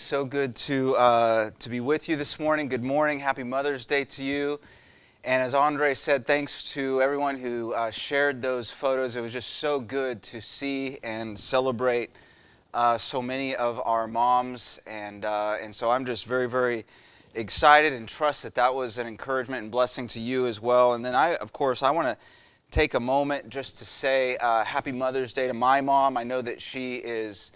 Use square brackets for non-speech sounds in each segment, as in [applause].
So good to, uh, to be with you this morning. Good morning. Happy Mother's Day to you. And as Andre said, thanks to everyone who uh, shared those photos. It was just so good to see and celebrate uh, so many of our moms. And, uh, and so I'm just very, very excited and trust that that was an encouragement and blessing to you as well. And then I, of course, I want to take a moment just to say uh, Happy Mother's Day to my mom. I know that she is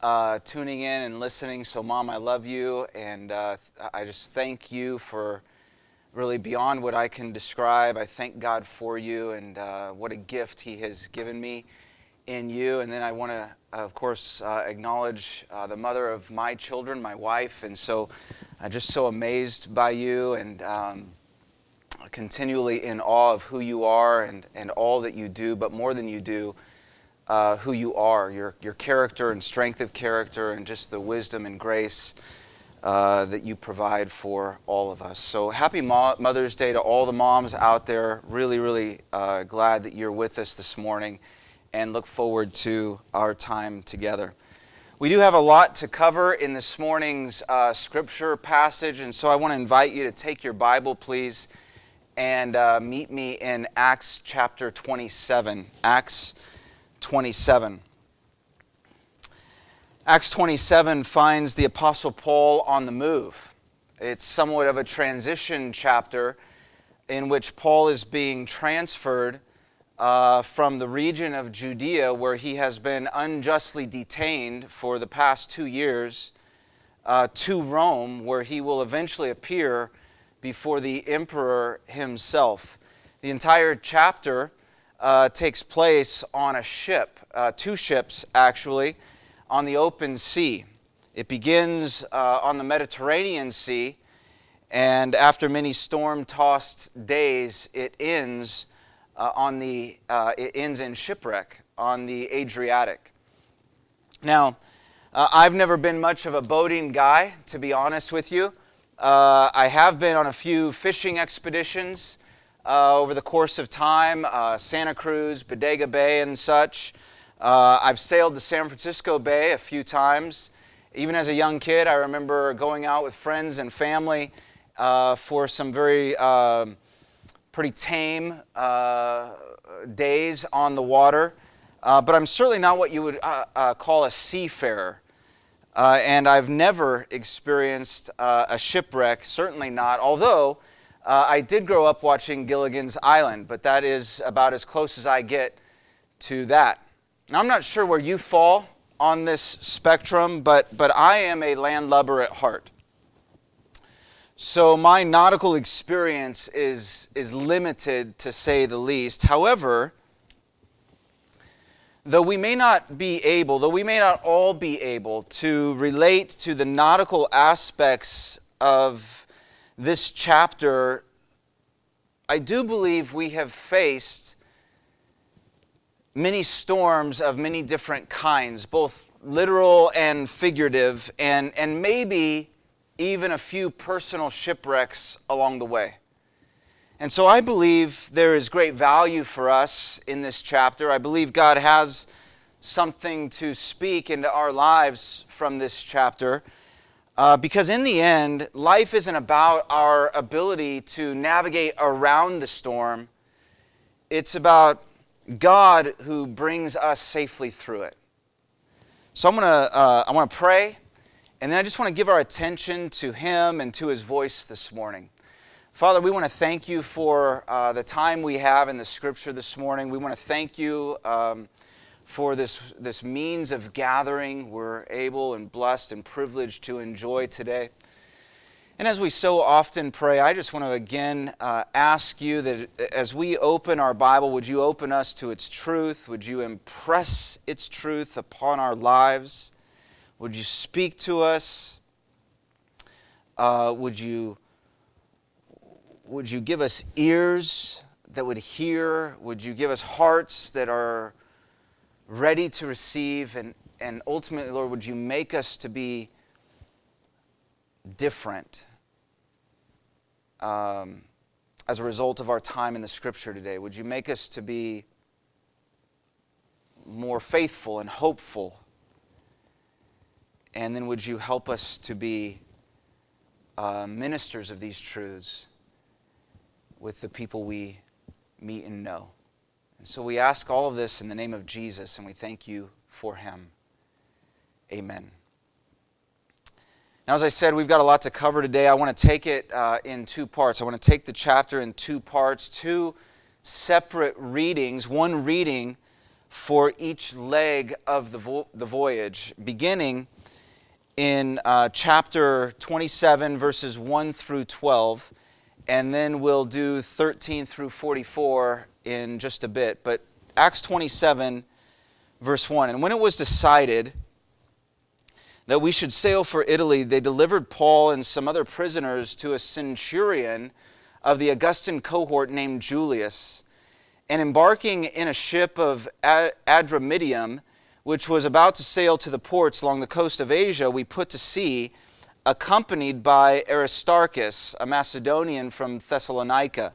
uh, tuning in and listening. So, Mom, I love you, and uh, I just thank you for really beyond what I can describe. I thank God for you and uh, what a gift He has given me in you. And then I want to, of course, uh, acknowledge uh, the mother of my children, my wife, and so I'm just so amazed by you and. Um, continually in awe of who you are and, and all that you do, but more than you do, uh, who you are, your, your character and strength of character, and just the wisdom and grace uh, that you provide for all of us. So, happy Mo- Mother's Day to all the moms out there. Really, really uh, glad that you're with us this morning and look forward to our time together. We do have a lot to cover in this morning's uh, scripture passage, and so I want to invite you to take your Bible, please, and uh, meet me in Acts chapter 27. Acts 27. Acts 27 finds the Apostle Paul on the move. It's somewhat of a transition chapter in which Paul is being transferred uh, from the region of Judea, where he has been unjustly detained for the past two years, uh, to Rome, where he will eventually appear before the emperor himself. The entire chapter uh, takes place on a ship, uh, two ships actually, on the open sea. It begins uh, on the Mediterranean Sea, and after many storm-tossed days, it ends uh, on the uh, it ends in shipwreck on the Adriatic. Now, uh, I've never been much of a boating guy, to be honest with you. I have been on a few fishing expeditions uh, over the course of time uh, Santa Cruz, Bodega Bay, and such. Uh, I've sailed the San Francisco Bay a few times. Even as a young kid, I remember going out with friends and family uh, for some very um, pretty tame uh, days on the water. Uh, but I'm certainly not what you would call a seafarer. And I've never experienced a shipwreck, certainly not, although uh, I did grow up watching Gilligan's Island, but that is about as close as I get to that. Now, I'm not sure where you fall on this spectrum, but, but I am a landlubber at heart. So my nautical experience is, is limited to say the least. However, though we may not be able, though we may not all be able to relate to the nautical aspects of this chapter, I do believe we have faced many storms of many different kinds, both literal and figurative, and, and maybe even a few personal shipwrecks along the way. And so I believe there is great value for us in this chapter. I believe God has something to speak into our lives from this chapter. Uh, because in the end, life isn't about our ability to navigate around the storm, it's about God who brings us safely through it. So I'm gonna, uh, I want to pray, and then I just want to give our attention to Him and to His voice this morning. Father, we want to thank you for uh, the time we have in the Scripture this morning. We want to thank you. Um, for this, this means of gathering we're able and blessed and privileged to enjoy today. And as we so often pray, I just want to again uh, ask you that as we open our Bible, would you open us to its truth? Would you impress its truth upon our lives? Would you speak to us? Uh, would you would you give us ears that would hear? Would you give us hearts that are ready to receive. And, and ultimately, Lord, would you make us to be different um, as a result of our time in the scripture today? Would you make us to be more faithful and hopeful And then would you help us to be uh, ministers of these truths with the people we meet and know? And so we ask all of this in the name of Jesus, and we thank you for him. Amen. Now, as I said, we've got a lot to cover today. I want to take it uh, in two parts. I want to take the chapter in two parts, two separate readings, one reading for each leg of the, vo- the voyage, beginning in uh, chapter 27, verses 1 through 12, and then we'll do 13 through 44 in just a bit. But Acts 27, verse 1. And when it was decided that we should sail for Italy, they delivered Paul and some other prisoners to a centurion of the Augustan cohort named Julius. And embarking in a ship of Adramyttium, which was about to sail to the ports along the coast of Asia, we put to sea, accompanied by Aristarchus, a Macedonian from Thessalonica.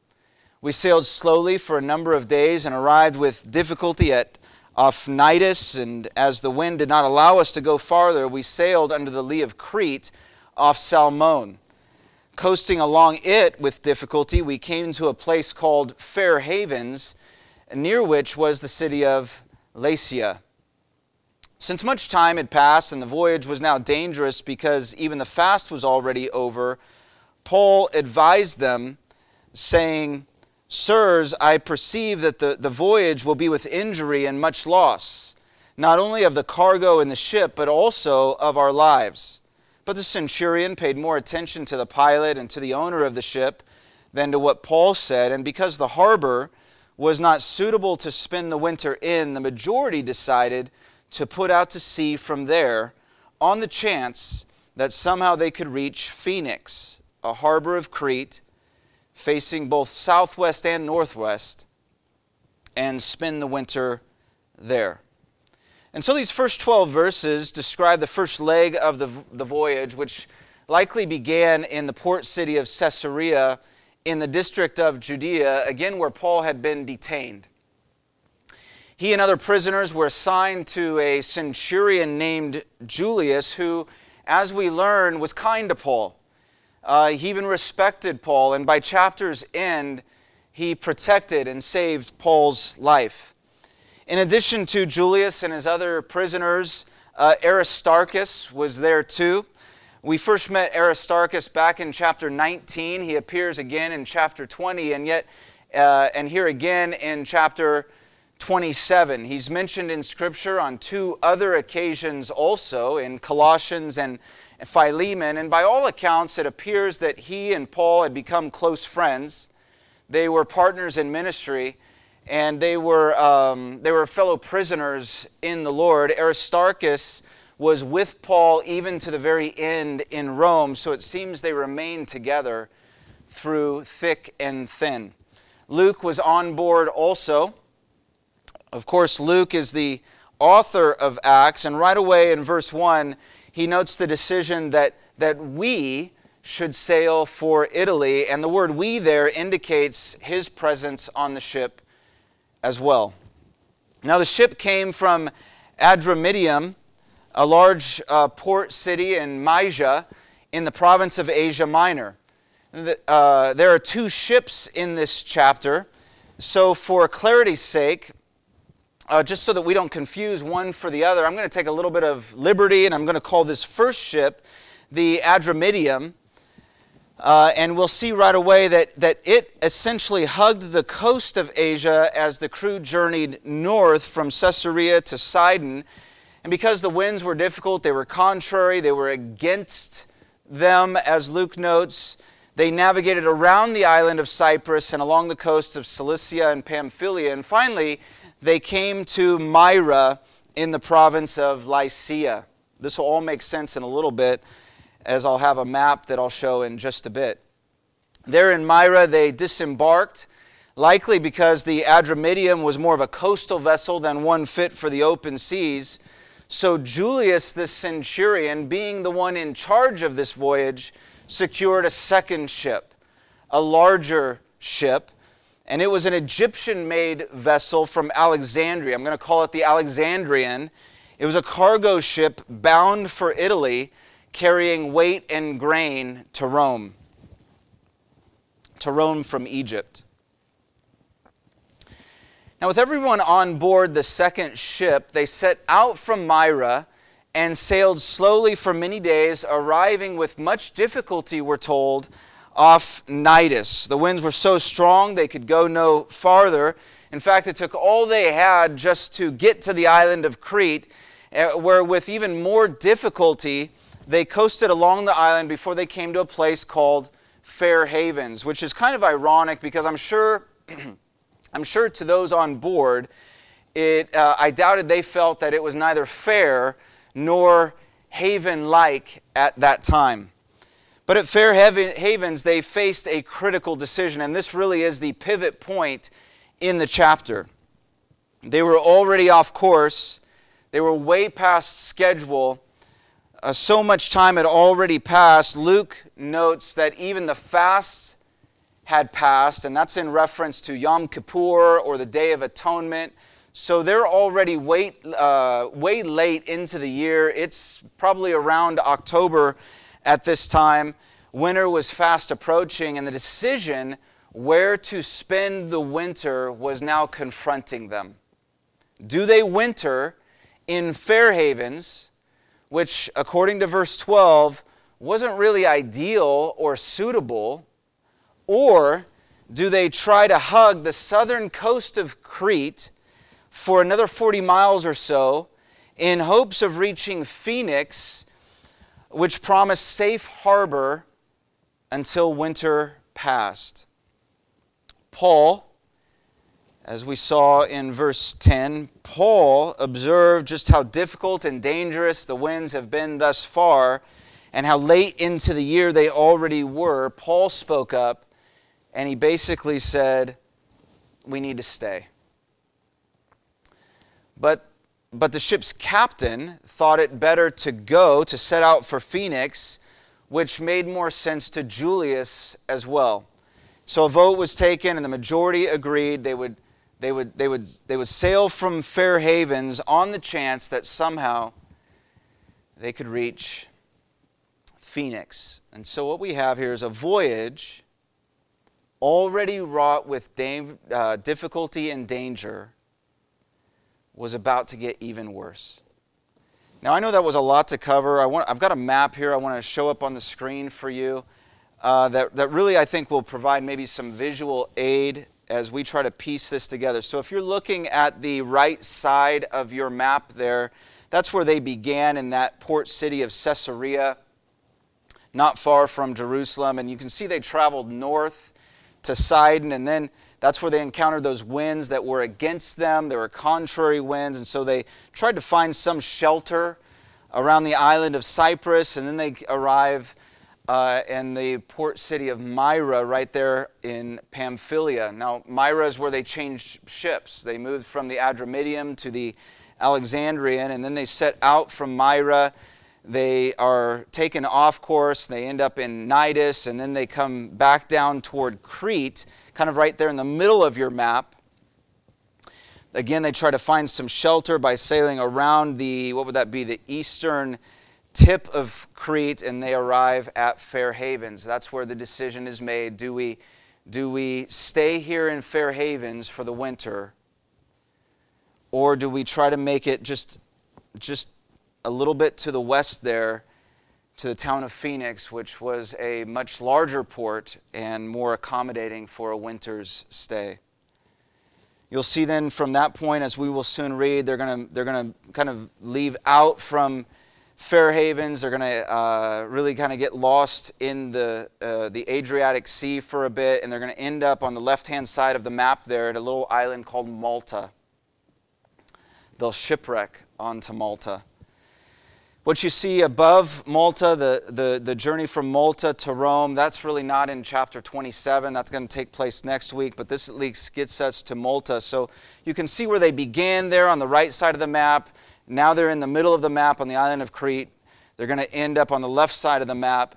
We sailed slowly for a number of days and arrived with difficulty at off Cnidus, and as the wind did not allow us to go farther, we sailed under the lee of Crete off Salmone. Coasting along it with difficulty, we came to a place called Fair Havens, near which was the city of Lasea. Since much time had passed and the voyage was now dangerous because even the fast was already over, Paul advised them, saying, Sirs, I perceive that the, the voyage will be with injury and much loss, not only of the cargo and the ship, but also of our lives. But the centurion paid more attention to the pilot and to the owner of the ship than to what Paul said, and because the harbor was not suitable to spend the winter in, the majority decided to put out to sea from there on the chance that somehow they could reach Phoenix, a harbor of Crete facing both southwest and northwest, and spend the winter there. And so these first 12 verses describe the first leg of the, the voyage, which likely began in the port city of Caesarea in the district of Judea, again where Paul had been detained. He and other prisoners were assigned to a centurion named Julius, who, as we learn, was kind to Paul. Uh, he even respected Paul, and by chapter's end, he protected and saved Paul's life. In addition to Julius and his other prisoners, uh, Aristarchus was there too. We first met Aristarchus back in chapter 19. He appears again in chapter 20, and yet, uh, and here again in chapter 27. He's mentioned in Scripture on two other occasions also, in Colossians and Philemon, and by all accounts, it appears that he and Paul had become close friends. They were partners in ministry, and they were, um, they were fellow prisoners in the Lord. Aristarchus was with Paul even to the very end in Rome, so it seems they remained together through thick and thin. Luke was on board also. Of course, Luke is the author of Acts, and right away in verse 1, he notes the decision that, that we should sail for Italy, and the word we there indicates his presence on the ship as well. Now, the ship came from Adramyttium, a large uh, port city in Mysia in the province of Asia Minor. Uh, there are two ships in this chapter, so for clarity's sake, uh, just so that we don't confuse one for the other, I'm going to take a little bit of liberty and I'm going to call this first ship the Adramyttium. Uh, and we'll see right away that, that it essentially hugged the coast of Asia as the crew journeyed north from Caesarea to Sidon. And because the winds were difficult, they were contrary, they were against them, as Luke notes. They navigated around the island of Cyprus and along the coasts of Cilicia and Pamphylia. And finally, they came to Myra in the province of Lycia. this will all make sense in a little bit as I'll have a map that I'll show in just a bit. There in Myra, they disembarked, likely because the Adramyttium was more of a coastal vessel than one fit for the open seas. So Julius the centurion, being the one in charge of this voyage, secured a second ship, a larger ship, and it was an Egyptian made vessel from Alexandria. I'm going to call it the Alexandrian. It was a cargo ship bound for Italy, carrying weight and grain to Rome, to Rome from Egypt. Now, with everyone on board the second ship, they set out from Myra and sailed slowly for many days, arriving with much difficulty, we're told, off Cnidus. The winds were so strong they could go no farther. In fact, it took all they had just to get to the island of Crete, eh, where with even more difficulty, they coasted along the island before they came to a place called Fair Havens, which is kind of ironic because I'm sure [clears throat] I'm sure to those on board, it, uh, I doubted they felt that it was neither fair nor haven like at that time. But at Fair Havens, they faced a critical decision, and this really is the pivot point in the chapter. They were already off course, they were way past schedule. Uh, so much time had already passed. Luke notes that even the fasts had passed, and that's in reference to Yom Kippur or the Day of Atonement. So they're already way, uh, way late into the year. It's probably around October at this time. Winter was fast approaching, and the decision where to spend the winter was now confronting them. Do they winter in Fair Havens, which, according to verse 12, wasn't really ideal or suitable? Or do they try to hug the southern coast of Crete for another 40 miles or so in hopes of reaching Phoenix, which promised safe harbor until winter passed? Paul, as we saw in verse 10, Paul observed just how difficult and dangerous the winds have been thus far and how late into the year they already were. Paul spoke up and he basically said, We need to stay. But, but the ship's captain thought it better to go, to set out for Phoenix, which made more sense to Julius as well. So a vote was taken, and the majority agreed they would, they would, they would, they would sail from Fair Havens on the chance that somehow they could reach Phoenix. And so what we have here is a voyage already wrought with uh, difficulty and danger, was about to get even worse. Now, I know that was a lot to cover. I want, I've got a map here I want to show up on the screen for you uh, that, that really I think will provide maybe some visual aid as we try to piece this together. So, if you're looking at the right side of your map there, that's where they began in that port city of Caesarea, not far from Jerusalem. And you can see they traveled north to Sidon, and then that's where they encountered those winds that were against them. There were contrary winds, and so they tried to find some shelter around the island of Cyprus, and then they arrive uh, in the port city of Myra, right there in Pamphylia. Now, Myra is where they changed ships. They moved from the Adramyttium to the Alexandrian, and then they set out from Myra they are taken off course, they end up in Cnidus, and then they come back down toward Crete, kind of right there in the middle of your map. Again, they try to find some shelter by sailing around the, what would that be, the eastern tip of Crete, and they arrive at Fair Havens. That's where the decision is made. Do we, do we stay here in Fair Havens for the winter, or do we try to make it just, just a little bit to the west there to the town of Phoenix, which was a much larger port and more accommodating for a winter's stay. You'll see then from that point, as we will soon read, they're going to they're to kind of leave out from Fair Havens. They're going to uh, really kind of get lost in the uh, the Adriatic Sea for a bit, and they're going to end up on the left hand side of the map there at a little island called Malta. They'll shipwreck onto Malta. What you see above Malta, the, the, the journey from Malta to Rome, that's really not in chapter 27. That's going to take place next week, but this at least gets us to Malta. So you can see where they began there on the right side of the map. Now they're in the middle of the map on the island of Crete. They're going to end up on the left side of the map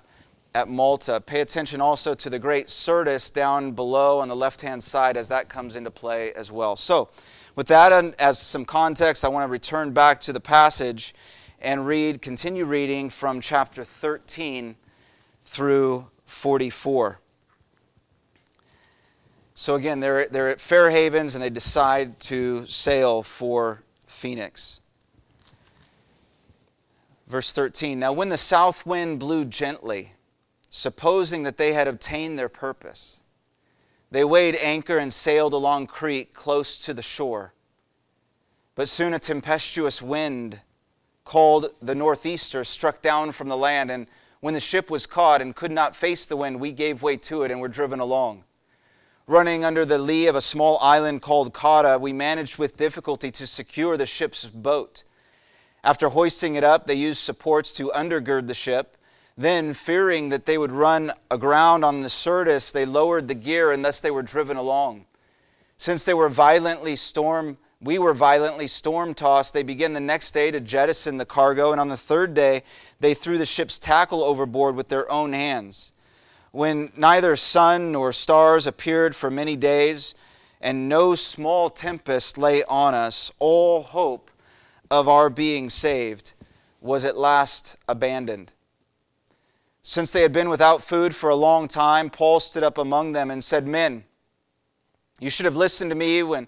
at Malta. Pay attention also to the great Syrtis down below on the left hand side as that comes into play as well. So, with that as some context, I want to return back to the passage and read, continue reading from chapter 13 through 44. So again, they're, they're at Fair Havens and they decide to sail for Phoenix. Verse 13 Now, when the south wind blew gently, supposing that they had obtained their purpose, they weighed anchor and sailed along Crete close to the shore. But soon a tempestuous wind called the Northeaster struck down from the land, and when the ship was caught and could not face the wind, we gave way to it and were driven along. Running under the lee of a small island called Cauda, we managed with difficulty to secure the ship's boat. After hoisting it up, they used supports to undergird the ship. Then, fearing that they would run aground on the Syrtis, they lowered the gear, and thus they were driven along. Since they were violently storm we were violently storm tossed. They began the next day to jettison the cargo, and on the third day they threw the ship's tackle overboard with their own hands. When neither sun nor stars appeared for many days, and no small tempest lay on us, all hope of our being saved was at last abandoned. Since they had been without food for a long time, Paul stood up among them and said, Men, you should have listened to me when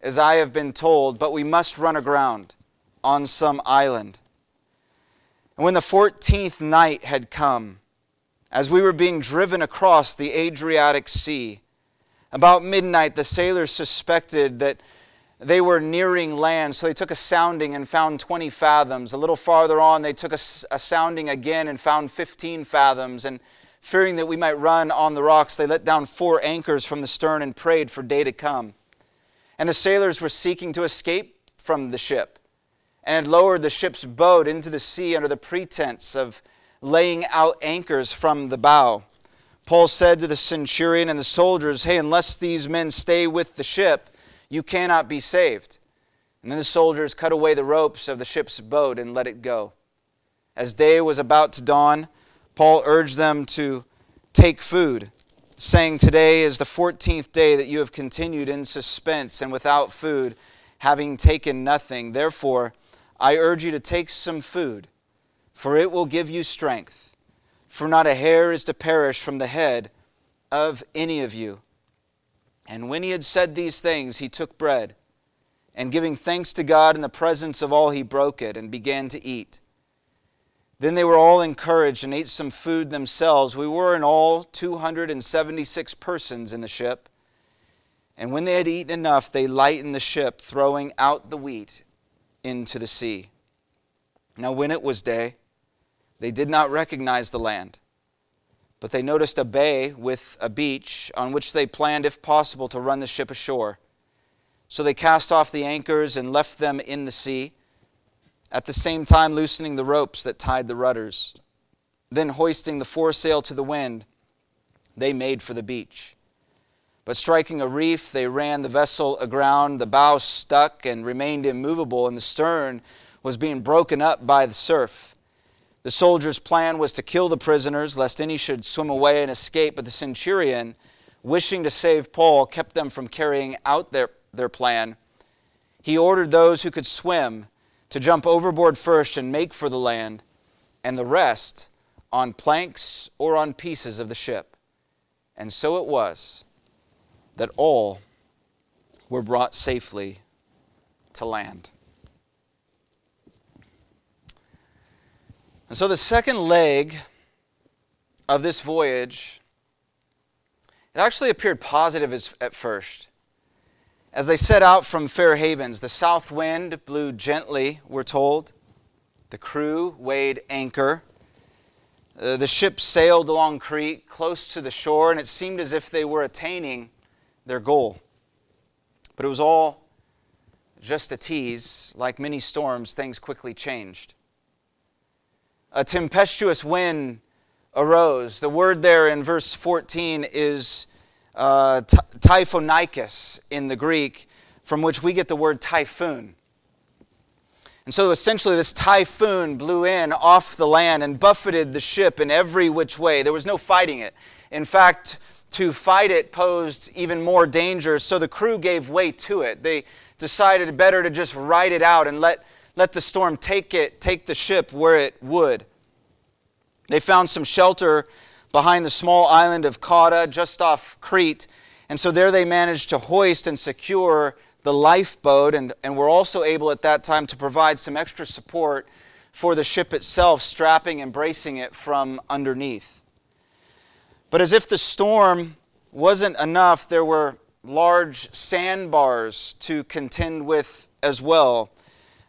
as I have been told, but we must run aground on some island. And when the fourteenth night had come, as we were being driven across the Adriatic Sea, about midnight the sailors suspected that they were nearing land, so they took a sounding and found 20 fathoms. A little farther on, they took a, a, sounding again and found 15 fathoms. And fearing that we might run on the rocks, they let down four anchors from the stern and prayed for day to come. And the sailors were seeking to escape from the ship and had lowered the ship's boat into the sea under the pretense of laying out anchors from the bow. Paul said to the centurion and the soldiers, Hey, unless these men stay with the ship, you cannot be saved. And then the soldiers cut away the ropes of the ship's boat and let it go. As day was about to dawn, Paul urged them to take food saying, Today is the 14th day that you have continued in suspense and without food, having taken nothing. Therefore, I urge you to take some food, for it will give you strength. For not a hair is to perish from the head of any of you. And when he had said these things, he took bread, and giving thanks to God in the presence of all, he broke it and began to eat. Then they were all encouraged and ate some food themselves. We were in all 276 persons in the ship. And when they had eaten enough, they lightened the ship, throwing out the wheat into the sea. Now, when it was day, they did not recognize the land, but they noticed a bay with a beach on which they planned, if possible, to run the ship ashore. So they cast off the anchors and left them in the sea at the same time loosening the ropes that tied the rudders. Then, hoisting the foresail to the wind, they made for the beach. But striking a reef, they ran the vessel aground. The bow stuck and remained immovable, and the stern was being broken up by the surf. The soldiers' plan was to kill the prisoners, lest any should swim away and escape. But the centurion, wishing to save Paul, kept them from carrying out their, their plan. He ordered those who could swim to jump overboard first and make for the land, and the rest on planks or on pieces of the ship. And so it was that all were brought safely to land. And so the second leg of this voyage, it actually appeared positive at first. As they set out from Fair Havens, the south wind blew gently, we're told. The crew weighed anchor. Uh, the ship sailed along Crete, close to the shore, and it seemed as if they were attaining their goal. But it was all just a tease. Like many storms, things quickly changed. A tempestuous wind arose. The word there in verse 14 is uh, typhonikos in the Greek, from which we get the word typhoon. And so essentially, this typhoon blew in off the land and buffeted the ship in every which way. There was no fighting it. In fact, to fight it posed even more danger, so the crew gave way to it. They decided better to just ride it out and let, let the storm take it, take the ship where it would. They found some shelter behind the small island of Cauda, just off Crete, and so there they managed to hoist and secure the lifeboat, and, and were also able at that time to provide some extra support for the ship itself, strapping and bracing it from underneath. But as if the storm wasn't enough, there were large sandbars to contend with as well.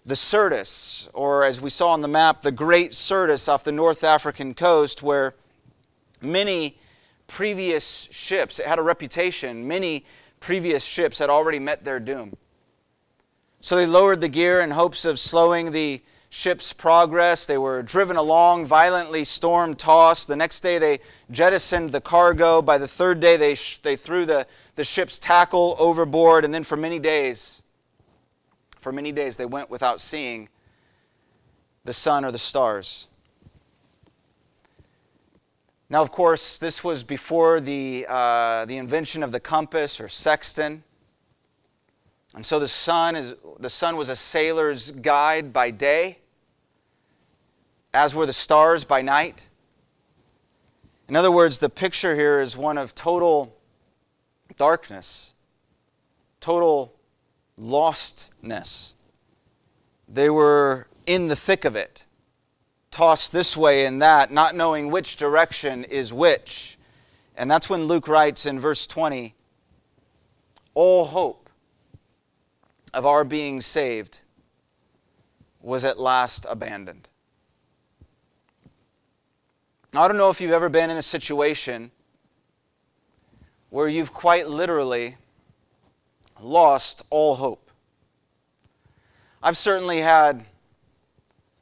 The Syrtis, or as we saw on the map, the Great Syrtis off the North African coast, where many previous ships, it had a reputation, many previous ships had already met their doom. So they lowered the gear in hopes of slowing the ship's progress. They were driven along, violently storm tossed. The next day they jettisoned the cargo. By the third day they, sh- they threw the, the ship's tackle overboard. And then for many days, for many days they went without seeing the sun or the stars. Now, of course, this was before the, uh, the invention of the compass or sextant. And so the sun, is, the sun was a sailor's guide by day, as were the stars by night. In other words, the picture here is one of total darkness, total lostness. They were in the thick of it tossed this way and that, not knowing which direction is which. And that's when Luke writes in verse 20 all hope of our being saved was at last abandoned. I don't know if you've ever been in a situation where you've quite literally lost all hope. I've certainly had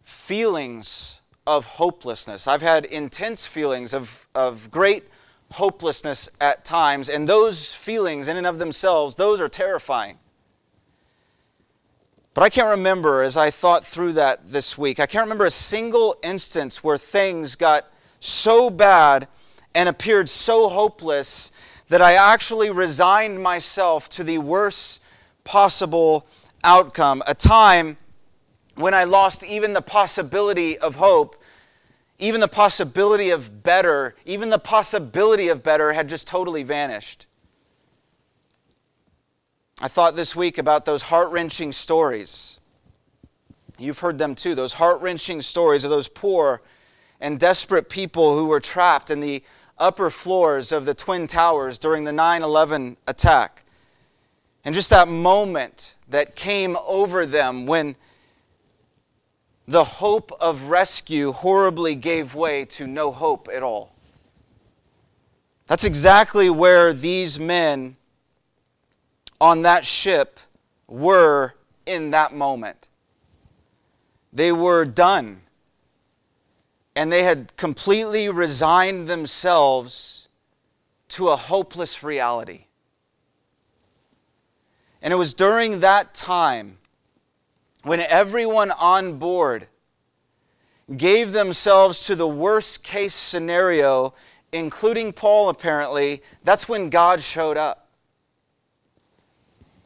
feelings of hopelessness. I've had intense feelings of, of great hopelessness at times, and those feelings, in and of themselves, those are terrifying. But I can't remember, as I thought through that this week, I can't remember a single instance where things got so bad and appeared so hopeless that I actually resigned myself to the worst possible outcome. A time when I lost even the possibility of hope, even the possibility of better, even the possibility of better had just totally vanished. I thought this week about those heart wrenching stories. You've heard them too, those heart wrenching stories of those poor and desperate people who were trapped in the upper floors of the Twin Towers during the 9 11 attack. And just that moment that came over them when the hope of rescue horribly gave way to no hope at all. That's exactly where these men on that ship were in that moment. They were done. And they had completely resigned themselves to a hopeless reality. And it was during that time when everyone on board gave themselves to the worst case scenario, including Paul apparently, that's when God showed up.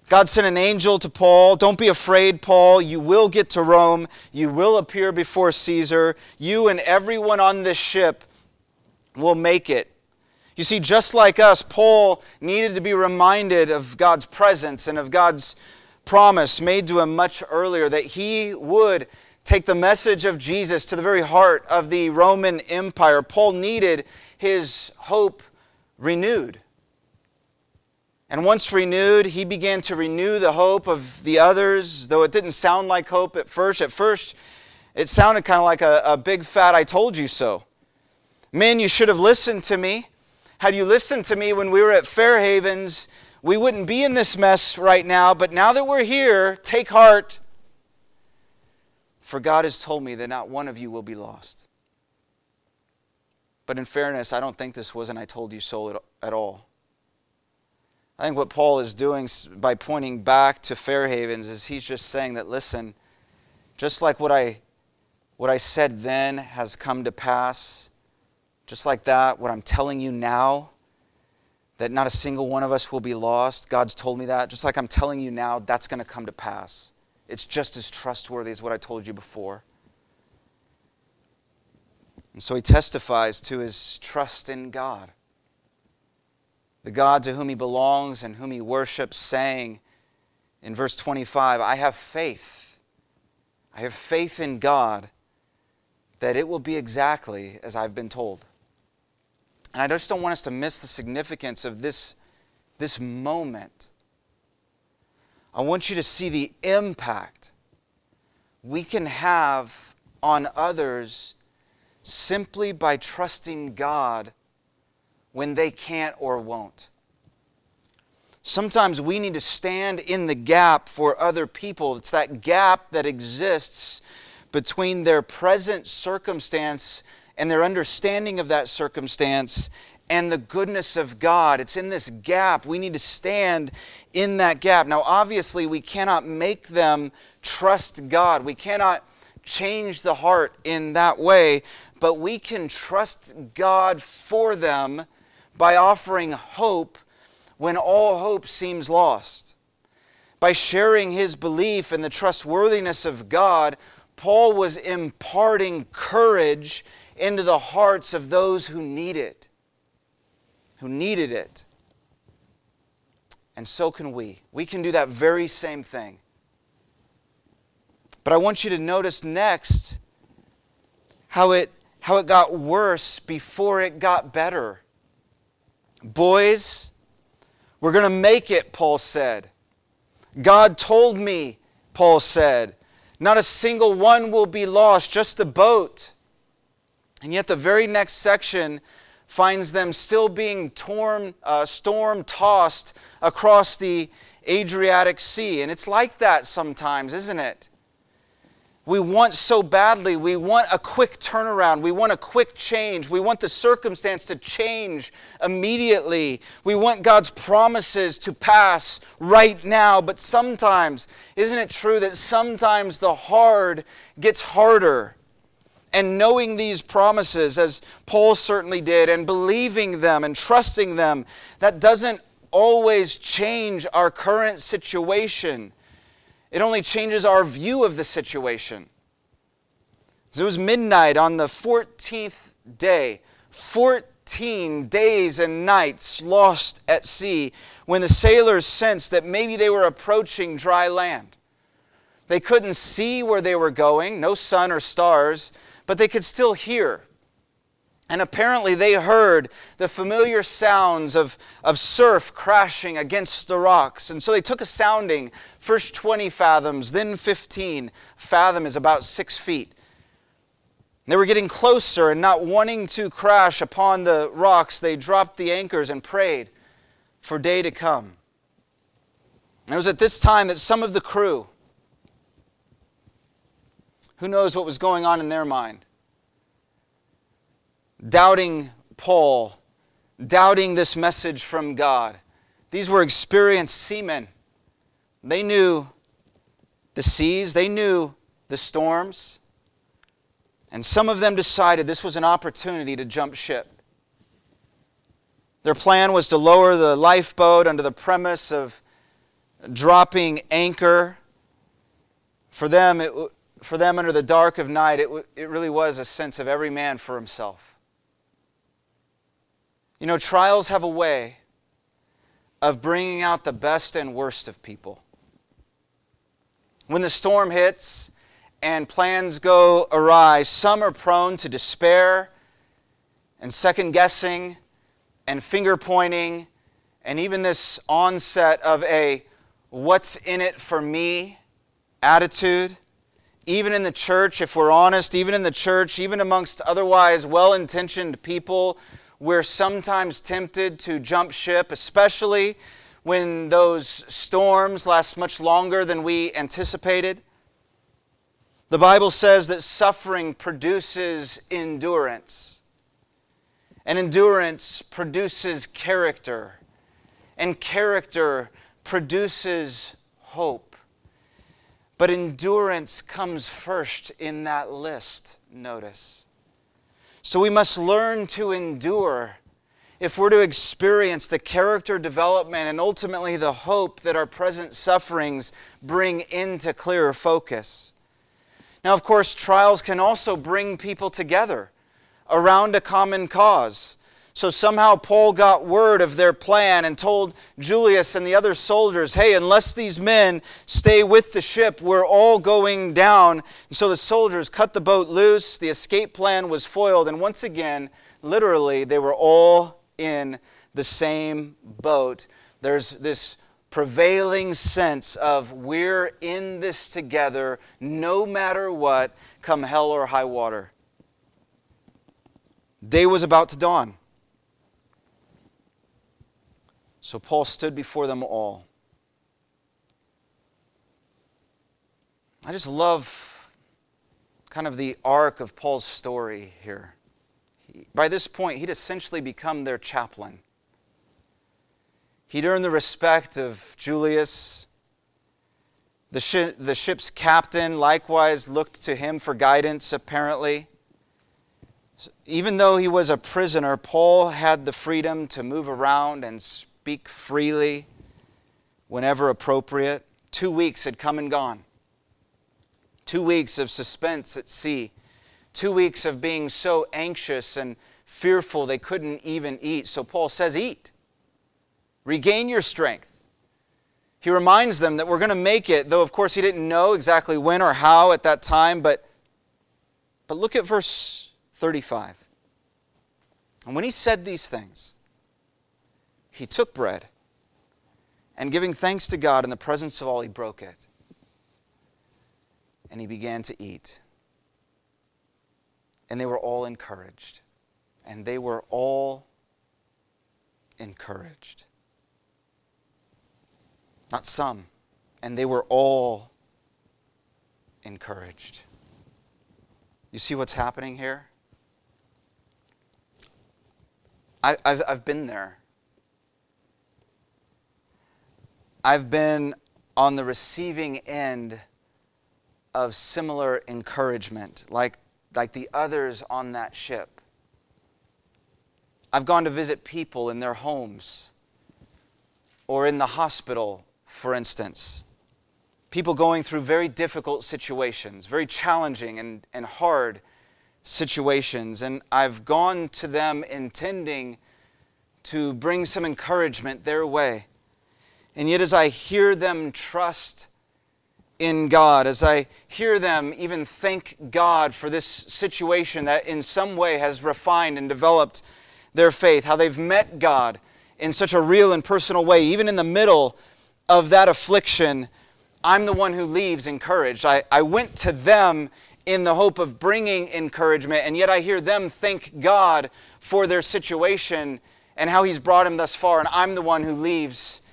God sent an angel to Paul. Don't be afraid, Paul. You will get to Rome. You will appear before Caesar. You and everyone on this ship will make it. You see, just like us, Paul needed to be reminded of God's presence and of God's promise made to him much earlier that he would take the message of Jesus to the very heart of the Roman Empire. Paul needed his hope renewed. And once renewed, he began to renew the hope of the others, though it didn't sound like hope at first. At first, it sounded kind of like a, a big fat I told you so. Men, you should have listened to me. Had you listened to me when we were at Fairhavens, we wouldn't be in this mess right now. But now that we're here, take heart. For God has told me that not one of you will be lost. But in fairness, I don't think this was an I told you so at all. I think what Paul is doing by pointing back to Fairhavens is he's just saying that, listen, just like what I, what I said then has come to pass, just like that, what I'm telling you now, that not a single one of us will be lost, God's told me that. Just like I'm telling you now, that's going to come to pass. It's just as trustworthy as what I told you before. And so he testifies to his trust in God, the God to whom he belongs and whom he worships, saying in verse 25, I have faith. I have faith in God that it will be exactly as I've been told. And I just don't want us to miss the significance of this, this moment I want you to see the impact we can have on others simply by trusting God when they can't or won't. Sometimes we need to stand in the gap for other people. It's that gap that exists between their present circumstance and their understanding of that circumstance and the goodness of God. It's in this gap. We need to stand in that gap. Now, obviously, we cannot make them trust God. We cannot change the heart in that way, but we can trust God for them by offering hope when all hope seems lost. By sharing his belief in the trustworthiness of God, Paul was imparting courage into the hearts of those who need it who needed it. And so can we. We can do that very same thing. But I want you to notice next how it, how it got worse before it got better. Boys, we're going to make it, Paul said. God told me, Paul said. Not a single one will be lost, just the boat. And yet, the very next section finds them still being torn, uh, storm tossed across the Adriatic Sea. And it's like that sometimes, isn't it? We want so badly. We want a quick turnaround. We want a quick change. We want the circumstance to change immediately. We want God's promises to pass right now. But sometimes, isn't it true that sometimes the hard gets harder? And knowing these promises, as Paul certainly did, and believing them and trusting them, that doesn't always change our current situation. It only changes our view of the situation. So it was midnight on the 14th day, 14 days and nights lost at sea, when the sailors sensed that maybe they were approaching dry land. They couldn't see where they were going, no sun or stars but they could still hear. And apparently, they heard the familiar sounds of, of surf crashing against the rocks. And so they took a sounding, first 20 fathoms, then 15. Fathom is about six feet. They were getting closer and not wanting to crash upon the rocks, they dropped the anchors and prayed for day to come. And it was at this time that some of the crew, who knows what was going on in their mind? Doubting Paul, doubting this message from God. These were experienced seamen. They knew the seas, they knew the storms. And some of them decided this was an opportunity to jump ship. Their plan was to lower the lifeboat under the premise of dropping anchor. For them, it, for them under the dark of night, it, it really was a sense of every man for himself. You know, trials have a way of bringing out the best and worst of people. When the storm hits and plans go awry, some are prone to despair and second guessing and finger pointing and even this onset of a what's in it for me attitude. Even in the church, if we're honest, even in the church, even amongst otherwise well intentioned people, we're sometimes tempted to jump ship, especially when those storms last much longer than we anticipated. The Bible says that suffering produces endurance, and endurance produces character, and character produces hope. But endurance comes first in that list, notice. So we must learn to endure if we're to experience the character development and ultimately the hope that our present sufferings bring into clearer focus. Now, of course, trials can also bring people together around a common cause. So somehow Paul got word of their plan and told Julius and the other soldiers, hey, unless these men stay with the ship, we're all going down. And so the soldiers cut the boat loose. The escape plan was foiled. And once again, literally, they were all in the same boat. There's this prevailing sense of we're in this together no matter what, come hell or high water. Day was about to dawn. So Paul stood before them all. I just love kind of the arc of Paul's story here. He, by this point, he'd essentially become their chaplain. He'd earned the respect of Julius. The, the ship's captain likewise looked to him for guidance, apparently. Even though he was a prisoner, Paul had the freedom to move around and speak freely whenever appropriate. Two weeks had come and gone. Two weeks of suspense at sea. Two weeks of being so anxious and fearful they couldn't even eat. So Paul says, Eat. Regain your strength. He reminds them that we're going to make it, though of course he didn't know exactly when or how at that time, but, but look at verse 35. And when he said these things, he took bread and giving thanks to God in the presence of all, he broke it. And he began to eat. And they were all encouraged. And they were all encouraged. Not some. And they were all encouraged. You see what's happening here? I, have I've been there. I've been on the receiving end of similar encouragement, like, like the others on that ship. I've gone to visit people in their homes or in the hospital, for instance. People going through very difficult situations, very challenging and, and hard situations. And I've gone to them intending to bring some encouragement their way. And yet, as I hear them trust in God, as I hear them even thank God for this situation that in some way has refined and developed their faith, how they've met God in such a real and personal way, even in the middle of that affliction, I'm the one who leaves encouraged. I, I went to them in the hope of bringing encouragement, and yet I hear them thank God for their situation and how He's brought him thus far, and I'm the one who leaves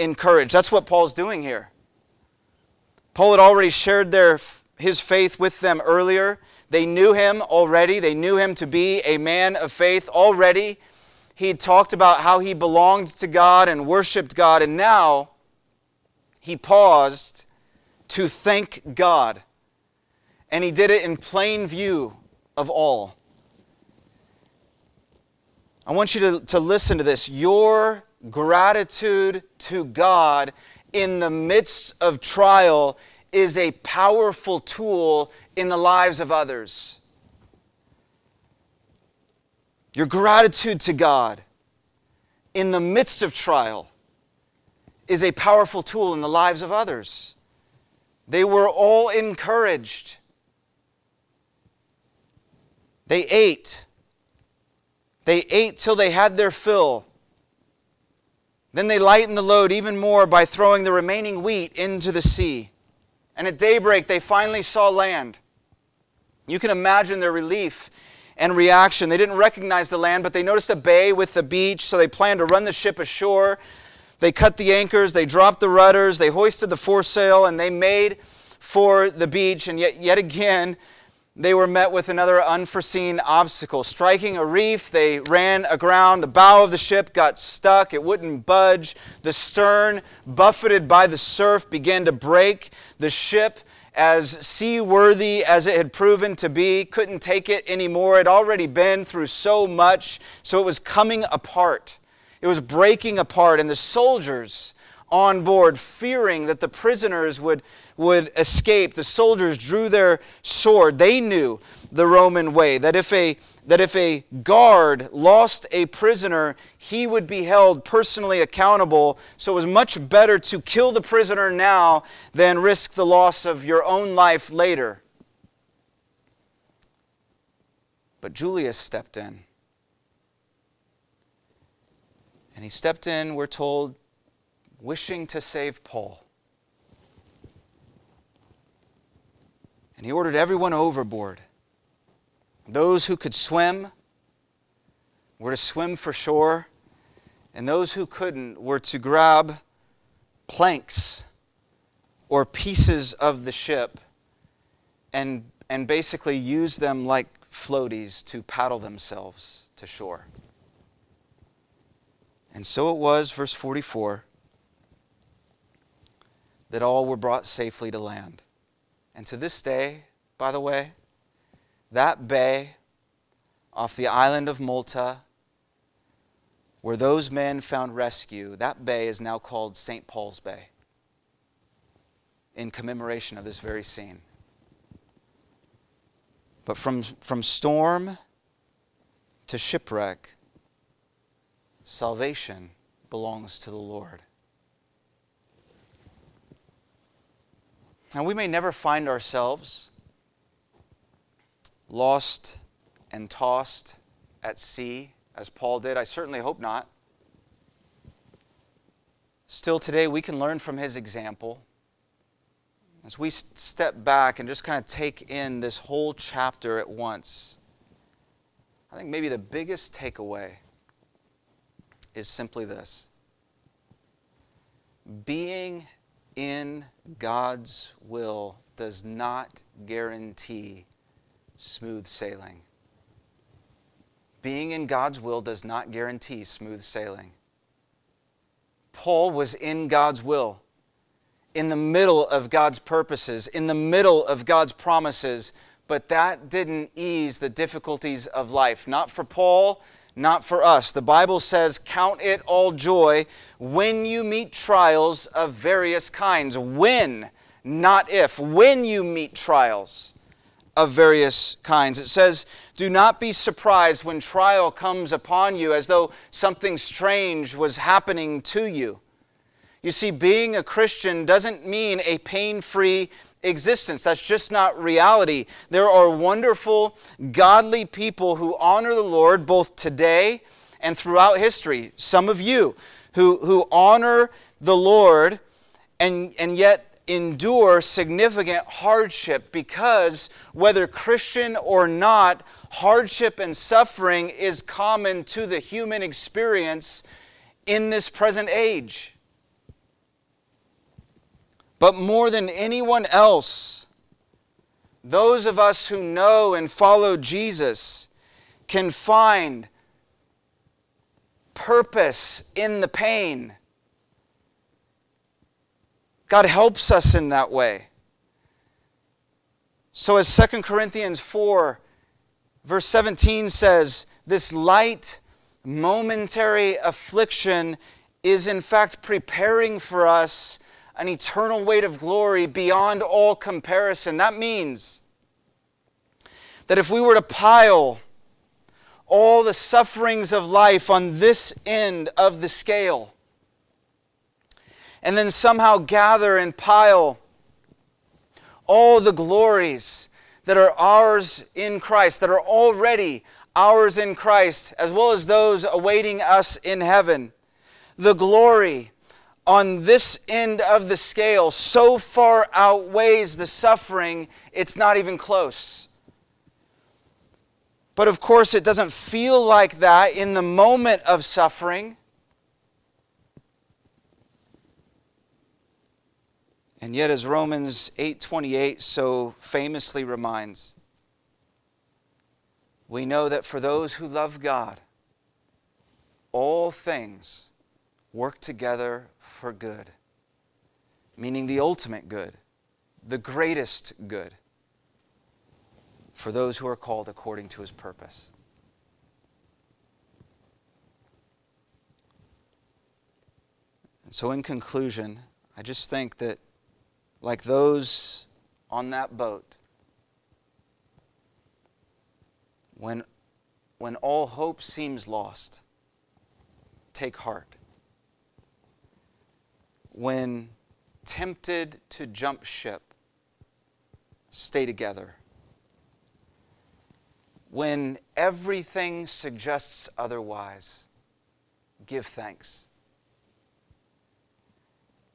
encouraged. That's what Paul's doing here. Paul had already shared their, his faith with them earlier. They knew him already, they knew him to be a man of faith already. He talked about how he belonged to God and worshiped God, and now he paused to thank God. And he did it in plain view of all. I want you to, to listen to this. Your gratitude to God in the midst of trial is a powerful tool in the lives of others. Your gratitude to God in the midst of trial is a powerful tool in the lives of others. They were all encouraged. They ate. They ate till they had their fill. Then they lightened the load even more by throwing the remaining wheat into the sea. And at daybreak, they finally saw land. You can imagine their relief and reaction. They didn't recognize the land, but they noticed a bay with the beach, so they planned to run the ship ashore. They cut the anchors, they dropped the rudders, they hoisted the foresail, and they made for the beach. And yet, yet again, they were met with another unforeseen obstacle. Striking a reef, they ran aground. The bow of the ship got stuck, it wouldn't budge. The stern, buffeted by the surf, began to break. The ship, as seaworthy as it had proven to be, couldn't take it anymore. It had already been through so much, so it was coming apart. It was breaking apart, and the soldiers on board, fearing that the prisoners would would escape, the soldiers drew their sword. They knew the Roman way that if a that if a guard lost a prisoner, he would be held personally accountable. So it was much better to kill the prisoner now than risk the loss of your own life later. But Julius stepped in. And he stepped in, we're told, wishing to save Paul. And he ordered everyone overboard. Those who could swim were to swim for shore, and those who couldn't were to grab planks or pieces of the ship and, and basically use them like floaties to paddle themselves to shore. And so it was, verse 44, that all were brought safely to land. And to this day, by the way, that bay off the island of Malta, where those men found rescue, that bay is now called St. Paul's Bay in commemoration of this very scene. But from, from storm to shipwreck, salvation belongs to the Lord. And we may never find ourselves lost and tossed at sea as Paul did. I certainly hope not. Still, today we can learn from his example. As we step back and just kind of take in this whole chapter at once, I think maybe the biggest takeaway is simply this being in God's will does not guarantee smooth sailing. Being in God's will does not guarantee smooth sailing. Paul was in God's will, in the middle of God's purposes, in the middle of God's promises, but that didn't ease the difficulties of life. Not for Paul, not for us. The Bible says, Count it all joy when you meet trials of various kinds. When, not if. When you meet trials of various kinds. It says, Do not be surprised when trial comes upon you as though something strange was happening to you. You see, being a Christian doesn't mean a pain free existence. That's just not reality. There are wonderful, godly people who honor the Lord both today and throughout history. Some of you who, who honor the Lord and, and yet endure significant hardship because, whether Christian or not, hardship and suffering is common to the human experience in this present age. But more than anyone else, those of us who know and follow Jesus can find purpose in the pain. God helps us in that way. So, as 2 Corinthians 4, verse 17 says, this light, momentary affliction is in fact preparing for us an eternal weight of glory beyond all comparison. That means that if we were to pile all the sufferings of life on this end of the scale, and then somehow gather and pile all the glories that are ours in Christ, that are already ours in Christ, as well as those awaiting us in heaven. The glory on this end of the scale so far outweighs the suffering, it's not even close. But of course, it doesn't feel like that in the moment of suffering. And yet as Romans 8:28 so famously reminds, we know that for those who love God, all things work together for good, meaning the ultimate good, the greatest good, for those who are called according to his purpose. And so, in conclusion, I just think that like those on that boat, when, when all hope seems lost, take heart. When tempted to jump ship, stay together. When everything suggests otherwise, give thanks.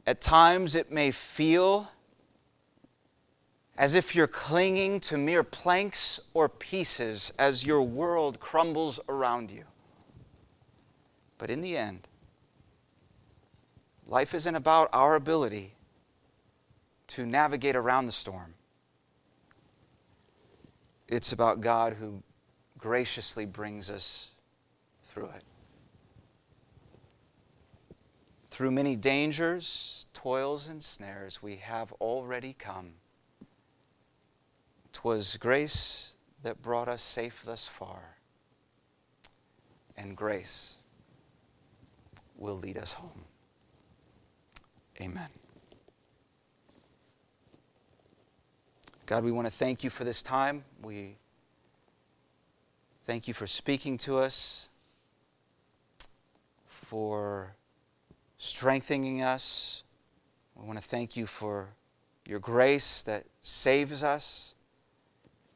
At times it may feel as if you're clinging to mere planks or pieces as your world crumbles around you. But in the end, life isn't about our ability to navigate around the storm. It's about God who graciously brings us through it. Through many dangers, toils, and snares, we have already come 'Twas grace that brought us safe thus far, and grace will lead us home. Amen. God, we want to thank you for this time. We thank you for speaking to us, for strengthening us. We want to thank you for your grace that saves us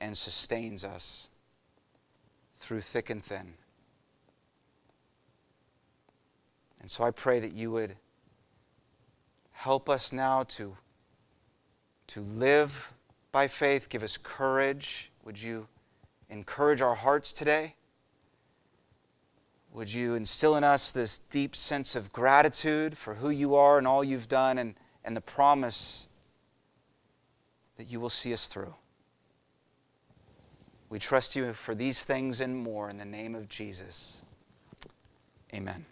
and sustains us through thick and thin. And so I pray that you would help us now to, to live by faith, give us courage. Would you encourage our hearts today? Would you instill in us this deep sense of gratitude for who you are and all you've done and, and the promise that you will see us through? We trust you for these things and more in the name of Jesus. Amen.